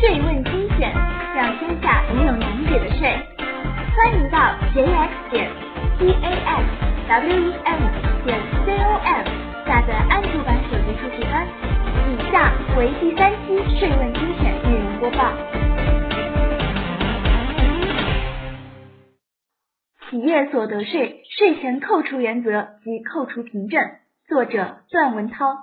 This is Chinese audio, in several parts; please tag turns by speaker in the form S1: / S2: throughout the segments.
S1: 税问精选，让天下没有难解的税。欢迎到 jx 点 t a x w e m 点 c o m 下载安卓版手机数据端。以下为第三期税问精选内容播报。企业所得税税前扣除原则及扣除凭证，作者段文涛。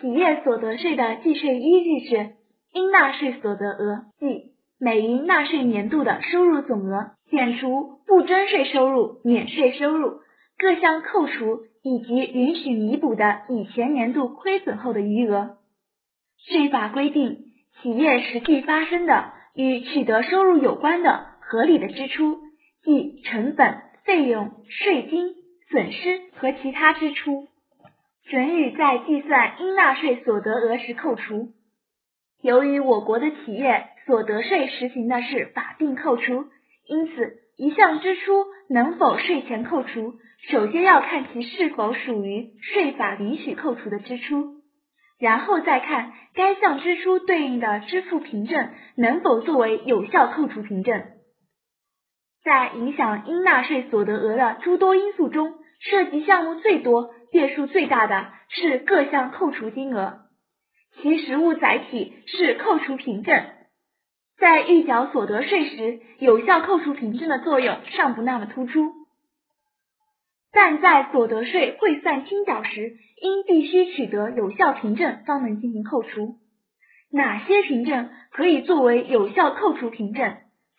S1: 企业所得税的计税依据是应纳税所得额，即每一纳税年度的收入总额减除不征税收入、免税收入各项扣除以及允许弥补的以前年度亏损后的余额。税法规定，企业实际发生的与取得收入有关的合理的支出。即成本、费用、税金、损失和其他支出，准予在计算应纳税所得额时扣除。由于我国的企业所得税实行的是法定扣除，因此一项支出能否税前扣除，首先要看其是否属于税法允许扣除的支出，然后再看该项支出对应的支付凭证能否作为有效扣除凭证。在影响应纳税所得额的诸多因素中，涉及项目最多、变数最大的是各项扣除金额，其实物载体是扣除凭证。在预缴所得税时，有效扣除凭证的作用尚不那么突出，但在所得税汇算清缴时，应必须取得有效凭证方能进行扣除。哪些凭证可以作为有效扣除凭证？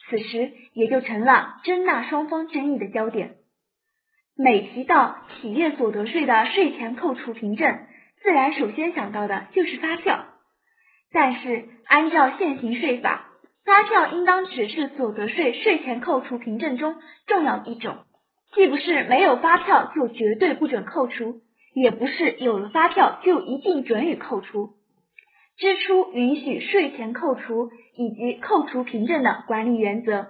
S1: 此时也就成了征纳双方争议的焦点。每提到企业所得税的税前扣除凭证，自然首先想到的就是发票。但是按照现行税法，发票应当只是所得税税前扣除凭证中重要一种，既不是没有发票就绝对不准扣除，也不是有了发票就一定准予扣除。支出允许税前扣除以及扣除凭证的管理原则，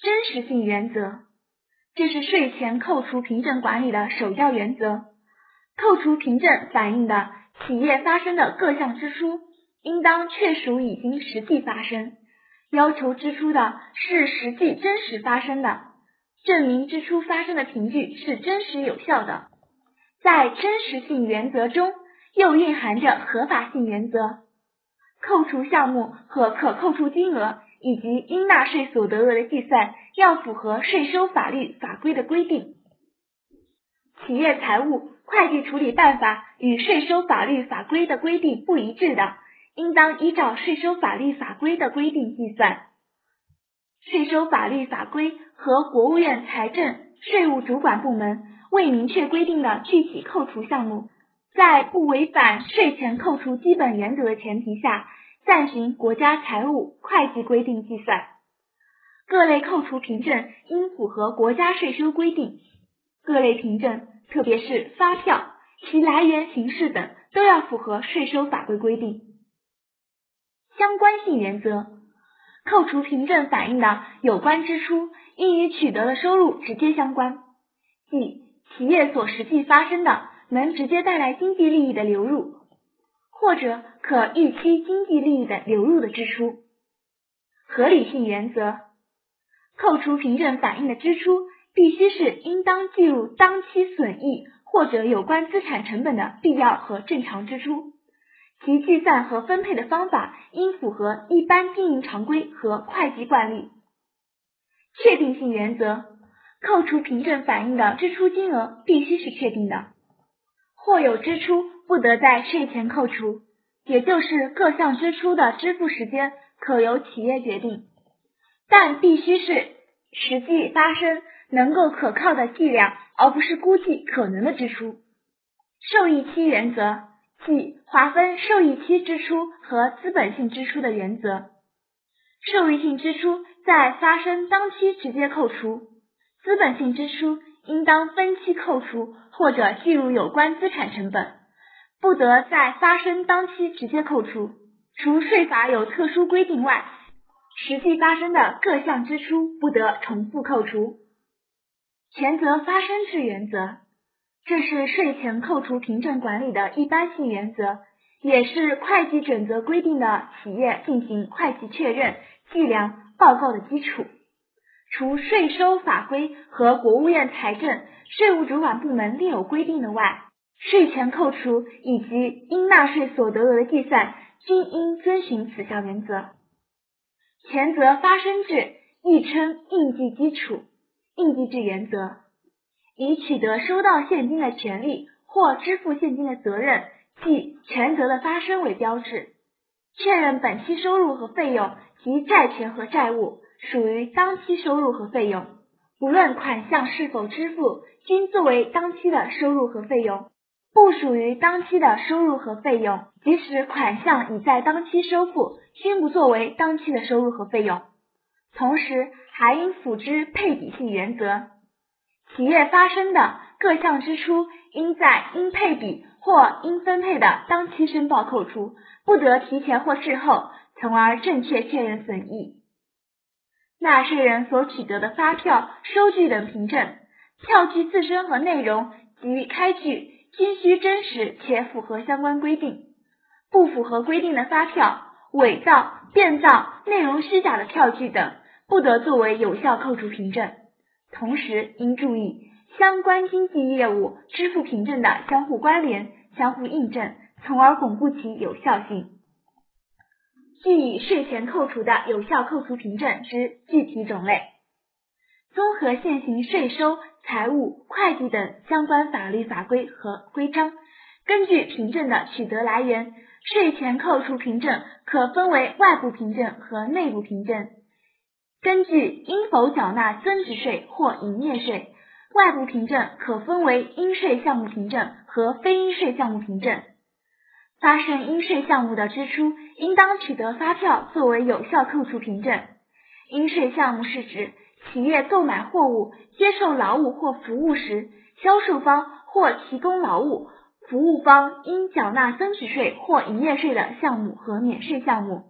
S1: 真实性原则，这是税前扣除凭证管理的首要原则。扣除凭证反映的企业发生的各项支出，应当确属已经实际发生，要求支出的是实际真实发生的，证明支出发生的凭据是真实有效的。在真实性原则中。又蕴含着合法性原则，扣除项目和可扣除金额以及应纳税所得额的计算要符合税收法律法规的规定。企业财务会计处理办法与税收法律法规的规定不一致的，应当依照税收法律法规的规定计算。税收法律法规和国务院财政税务主管部门未明确规定的具体扣除项目。在不违反税前扣除基本原则的前提下，暂行国家财务会计规定计算。各类扣除凭证应符合国家税收规定。各类凭证，特别是发票，其来源形式等都要符合税收法规规定。相关性原则，扣除凭证反映的有关支出应与取得的收入直接相关，即企业所实际发生的。能直接带来经济利益的流入，或者可预期经济利益的流入的支出。合理性原则，扣除凭证反映的支出必须是应当计入当期损益或者有关资产成本的必要和正常支出，其计算和分配的方法应符合一般经营常规和会计惯例。确定性原则，扣除凭证反映的支出金额必须是确定的。或有支出不得在税前扣除，也就是各项支出的支付时间可由企业决定，但必须是实际发生、能够可靠的计量，而不是估计可能的支出。受益期原则，即划分受益期支出和资本性支出的原则。受益性支出在发生当期直接扣除，资本性支出。应当分期扣除或者计入有关资产成本，不得在发生当期直接扣除。除税法有特殊规定外，实际发生的各项支出不得重复扣除。权责发生制原则，这是税前扣除凭证管理的一般性原则，也是会计准则规定的企业进行会计确认、计量、报告的基础。除税收法规和国务院财政、税务主管部门另有规定的外，税前扣除以及应纳税所得额的计算均应遵循此项原则。前则发生制，亦称应计基础、应计制原则，以取得收到现金的权利或支付现金的责任，即权责的发生为标志，确认本期收入和费用及债权和债务。属于当期收入和费用，不论款项是否支付，均作为当期的收入和费用；不属于当期的收入和费用，即使款项已在当期收付，均不作为当期的收入和费用。同时，还应辅之配比性原则，企业发生的各项支出，应在应配比或应分配的当期申报扣除，不得提前或滞后，从而正确确认损益。纳税人所取得的发票、收据等凭证，票据自身和内容及开具均需真实且符合相关规定。不符合规定的发票、伪造、变造、内容虚假的票据等，不得作为有效扣除凭证。同时，应注意相关经济业务支付凭证的相互关联、相互印证，从而巩固其有效性。据以税前扣除的有效扣除凭证之具体种类，综合现行税收、财务、会计等相关法律法规和规章，根据凭证的取得来源，税前扣除凭证可分为外部凭证和内部凭证。根据应否缴纳增值税或营业税，外部凭证可分为应税项目凭证和非应税项目凭证。发生应税项目的支出，应当取得发票作为有效扣除凭证。应税项目是指企业购买货物、接受劳务或服务时，销售方或提供劳务服务方应缴纳增值税或营业税的项目和免税项目，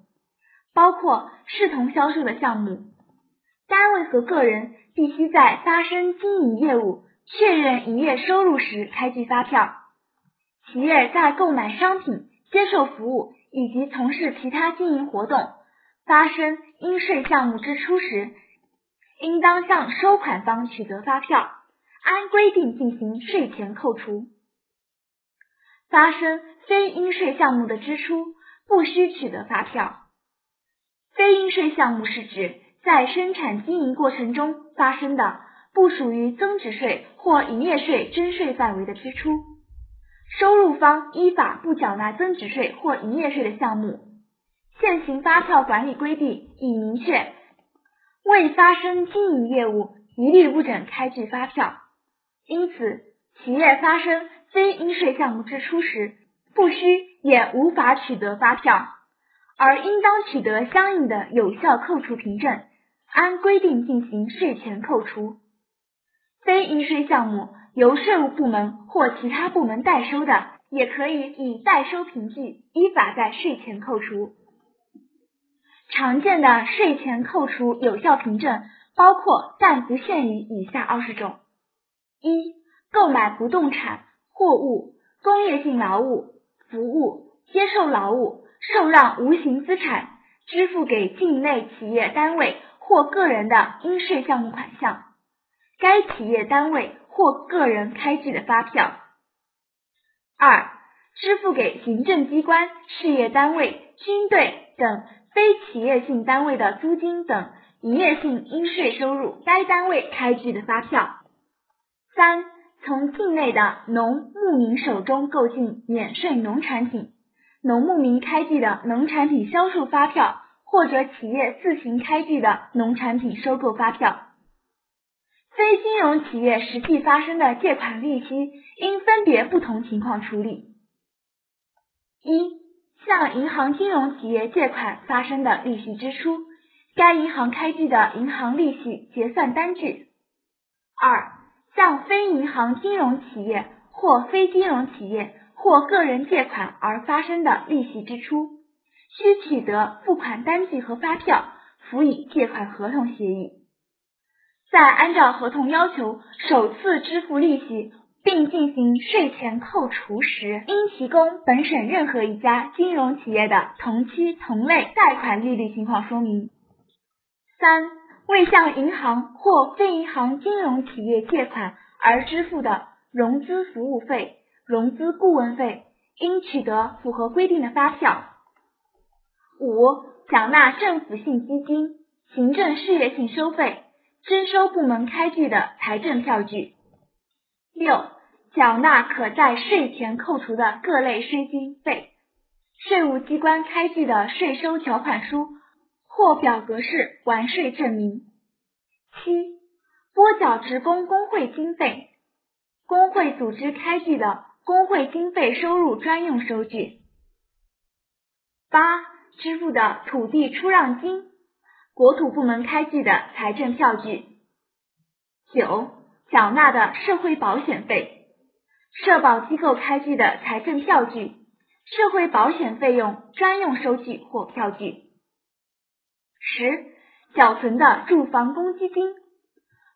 S1: 包括视同销售的项目。单位和个人必须在发生经营业务、确认营业收入时开具发票。企业在购买商品、接受服务以及从事其他经营活动发生应税项目支出时，应当向收款方取得发票，按规定进行税前扣除。发生非应税项目的支出，不需取得发票。非应税项目是指在生产经营过程中发生的，不属于增值税或营业税征税范围的支出。收入方依法不缴纳增值税或营业税的项目，现行发票管理规定已明确，未发生经营业务一律不准开具发票。因此，企业发生非应税项目支出时，不需也无法取得发票，而应当取得相应的有效扣除凭证，按规定进行税前扣除。非应税项目。由税务部门或其他部门代收的，也可以以代收凭据依法在税前扣除。常见的税前扣除有效凭证包括但不限于以下二十种：一、购买不动产、货物、工业性劳务、服务、接受劳务、受让无形资产，支付给境内企业单位或个人的应税项目款项，该企业单位。或个人开具的发票。二、支付给行政机关、事业单位、军队等非企业性单位的租金等营业性应税收入，该单位开具的发票。三、从境内的农牧民手中购进免税农产品，农牧民开具的农产品销售发票，或者企业自行开具的农产品收购发票。非金融企业实际发生的借款利息，应分别不同情况处理：一、向银行金融企业借款发生的利息支出，该银行开具的银行利息结算单据；二、向非银行金融企业或非金融企业或个人借款而发生的利息支出，需取得付款单据和发票，辅以借款合同协议。在按照合同要求首次支付利息并进行税前扣除时，应提供本省任何一家金融企业的同期同类贷款利率情况说明。三、未向银行或非银行金融企业借款而支付的融资服务费、融资顾问费，应取得符合规定的发票。五、缴纳政府性基金、行政事业性收费、征收部门开具的财政票据。六、缴纳可在税前扣除的各类税金费，税务机关开具的税收缴款书或表格式完税证明。七、拨缴职工工会经费，工会组织开具的工会经费收入专用收据。八、支付的土地出让金，国土部门开具的财政票据。九、缴纳的社会保险费，社保机构开具的财政票据、社会保险费用专用收据或票据。十、缴存的住房公积金，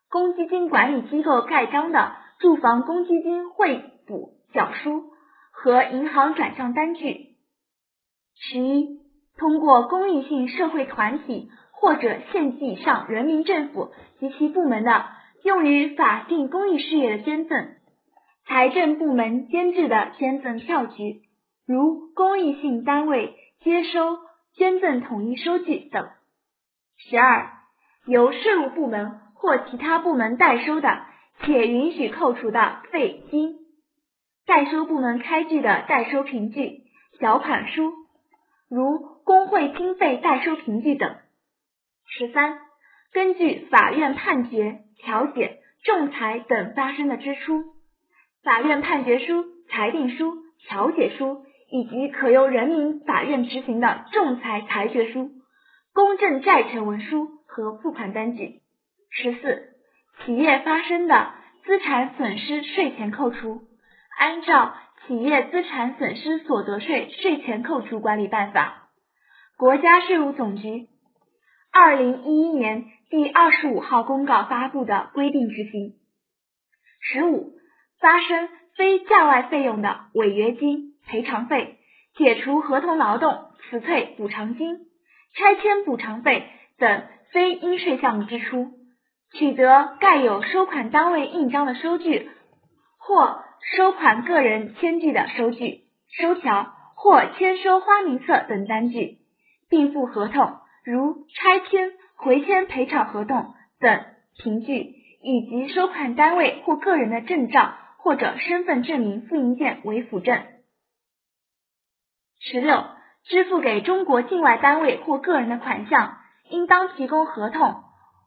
S1: 公积金管理机构盖章的住房公积金汇补缴书和银行转账单据。十一、通过公益性社会团体或者县级以上人民政府及其部门的用于法定公益事业的捐赠，财政部门监制的捐赠票据，如公益性单位接收捐赠统一收据等。十二、由税务部门或其他部门代收的且允许扣除的费金，代收部门开具的代收凭据、缴款书，如工会经费代收凭据等。十三、根据法院判决、调解、仲裁等发生的支出，法院判决书、裁定书、调解书以及可由人民法院执行的仲裁裁决书、公证债权文书和付款单据。十四、企业发生的资产损失税前扣除，按照《企业资产损失所得税税前扣除管理办法》。国家税务总局二零一一年第二十五号公告发布的规定执行。十五、发生非价外费用的违约金、赔偿费、解除合同劳动辞退补偿金、拆迁补偿费等非应税项目支出，取得盖有收款单位印章的收据或收款个人签具的收据、收条或签收花名册等单据。并附合同，如拆迁、回迁赔偿合同等凭据，以及收款单位或个人的证照或者身份证明复印件为辅证。十六、支付给中国境外单位或个人的款项，应当提供合同、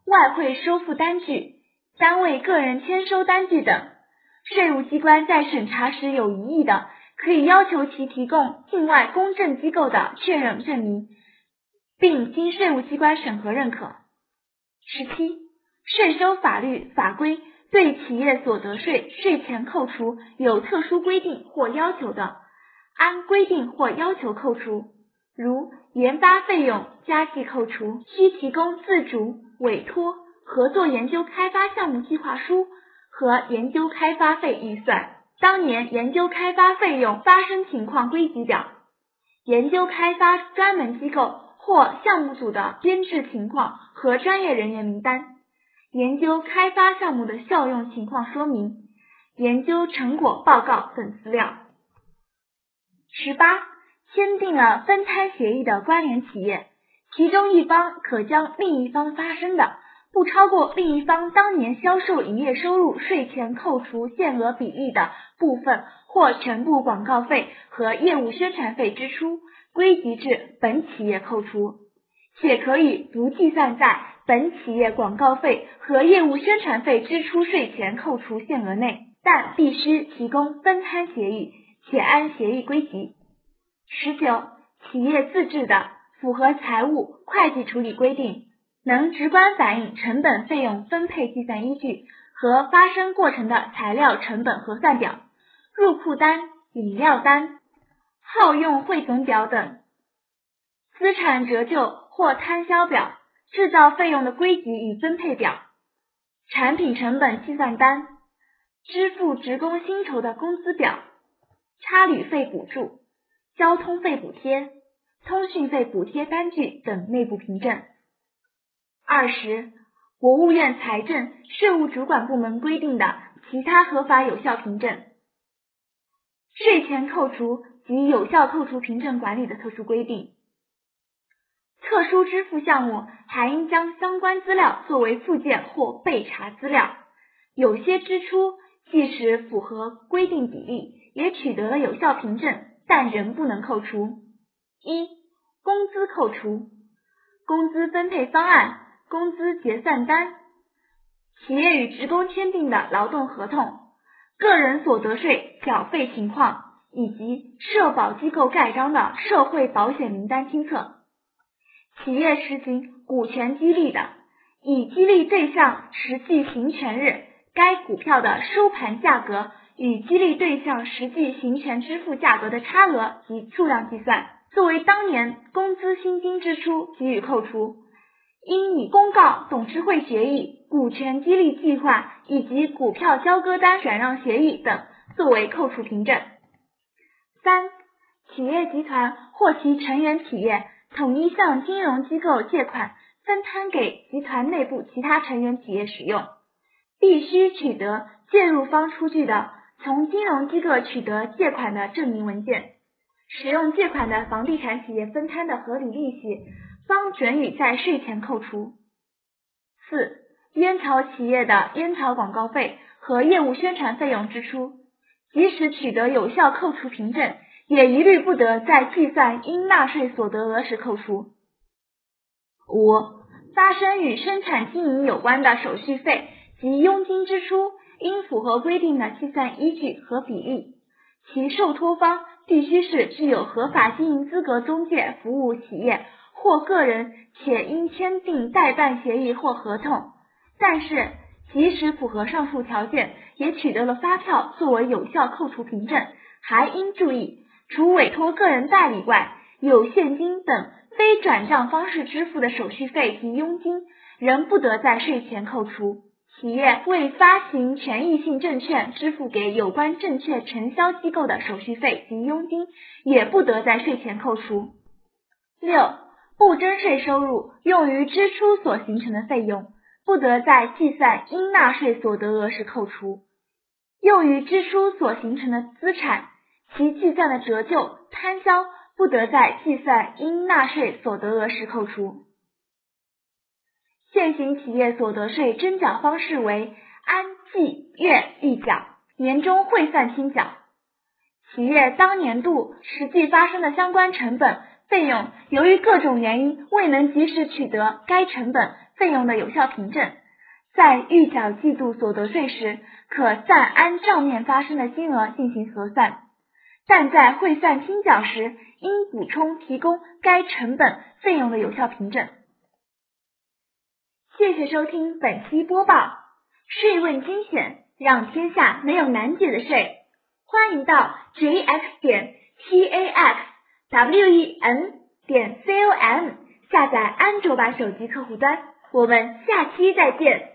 S1: 外汇收付单据、单位个人签收单据等。税务机关在审查时有疑义的，可以要求其提供境外公证机构的确认证明。并经税务机关审核认可。十七、税收法律法规对企业所得税税前扣除有特殊规定或要求的，按规定或要求扣除，如研发费用加计扣除，需提供自主、委托、合作研究开发项目计划书和研究开发费预算、当年研究开发费用发生情况归集表、研究开发专门机构。或项目组的编制情况和专业人员名单，研究开发项目的效用情况说明，研究成果报告等资料。十八，签订了分摊协议的关联企业，其中一方可将另一方发生的不超过另一方当年销售营业收入税前扣除限额比例的部分或全部广告费和业务宣传费支出。归集至本企业扣除，且可以不计算在本企业广告费和业务宣传费支出税前扣除限额内，但必须提供分摊协议，且按协议归集。十九，企业自制的符合财务会计处理规定，能直观反映成本费用分配计算依据和发生过程的材料成本核算表、入库单、饮料单。耗用汇总表等，资产折旧或摊销表、制造费用的归集与分配表、产品成本计算单、支付职工薪酬的工资表、差旅费补助、交通费补贴、通讯费补贴单据等内部凭证。二十、国务院财政、税务主管部门规定的其他合法有效凭证。税前扣除及有效扣除凭证管理的特殊规定。特殊支付项目还应将相关资料作为附件或备查资料。有些支出即使符合规定比例，也取得了有效凭证，但仍不能扣除。一、工资扣除。工资分配方案、工资结算单、企业与职工签订的劳动合同、个人所得税缴费情况以及社保机构盖章的社会保险名单清册。企业实行股权激励的，以激励对象实际行权日该股票的收盘价格与激励对象实际行权支付价格的差额及数量计算，作为当年工资薪金支出给予扣除。应以公告、董事会决议、股权激励计划以及股票交割单转让协议等作为扣除凭证。三、企业集团或其成员企业。统一向金融机构借款，分摊给集团内部其他成员企业使用，必须取得介入方出具的从金融机构取得借款的证明文件。使用借款的房地产企业分摊的合理利息，方准予在税前扣除。四、烟草企业的烟草广告费和业务宣传费用支出，即使取得有效扣除凭证。也一律不得在计算应纳税所得额时扣除。五、发生与生产经营有关的手续费及佣金支出，应符合规定的计算依据和比例。其受托方必须是具有合法经营资格中介服务企业或个人，且应签订代办协议或合同。但是，即使符合上述条件，也取得了发票作为有效扣除凭证，还应注意。除委托个人代理外，有现金等非转账方式支付的手续费及佣金，仍不得在税前扣除。企业为发行权益性证券支付给有关证券承销机构的手续费及佣金，也不得在税前扣除。六、不征税收入用于支出所形成的费用，不得在计算应纳税所得额时扣除。用于支出所形成的资产。其计算的折旧摊销不得在计算应纳税所得额时扣除。现行企业所得税征缴方式为按季月预缴，年终汇算清缴。企业当年度实际发生的相关成本费用，由于各种原因未能及时取得该成本费用的有效凭证，在预缴季度所得税时，可暂按账面发生的金额进行核算。但在汇算清缴时，应补充提供该成本费用的有效凭证。谢谢收听本期播报，税问精选，让天下没有难解的税。欢迎到 jx 点 t a x w e n 点 com 下载安卓版手机客户端。我们下期再见。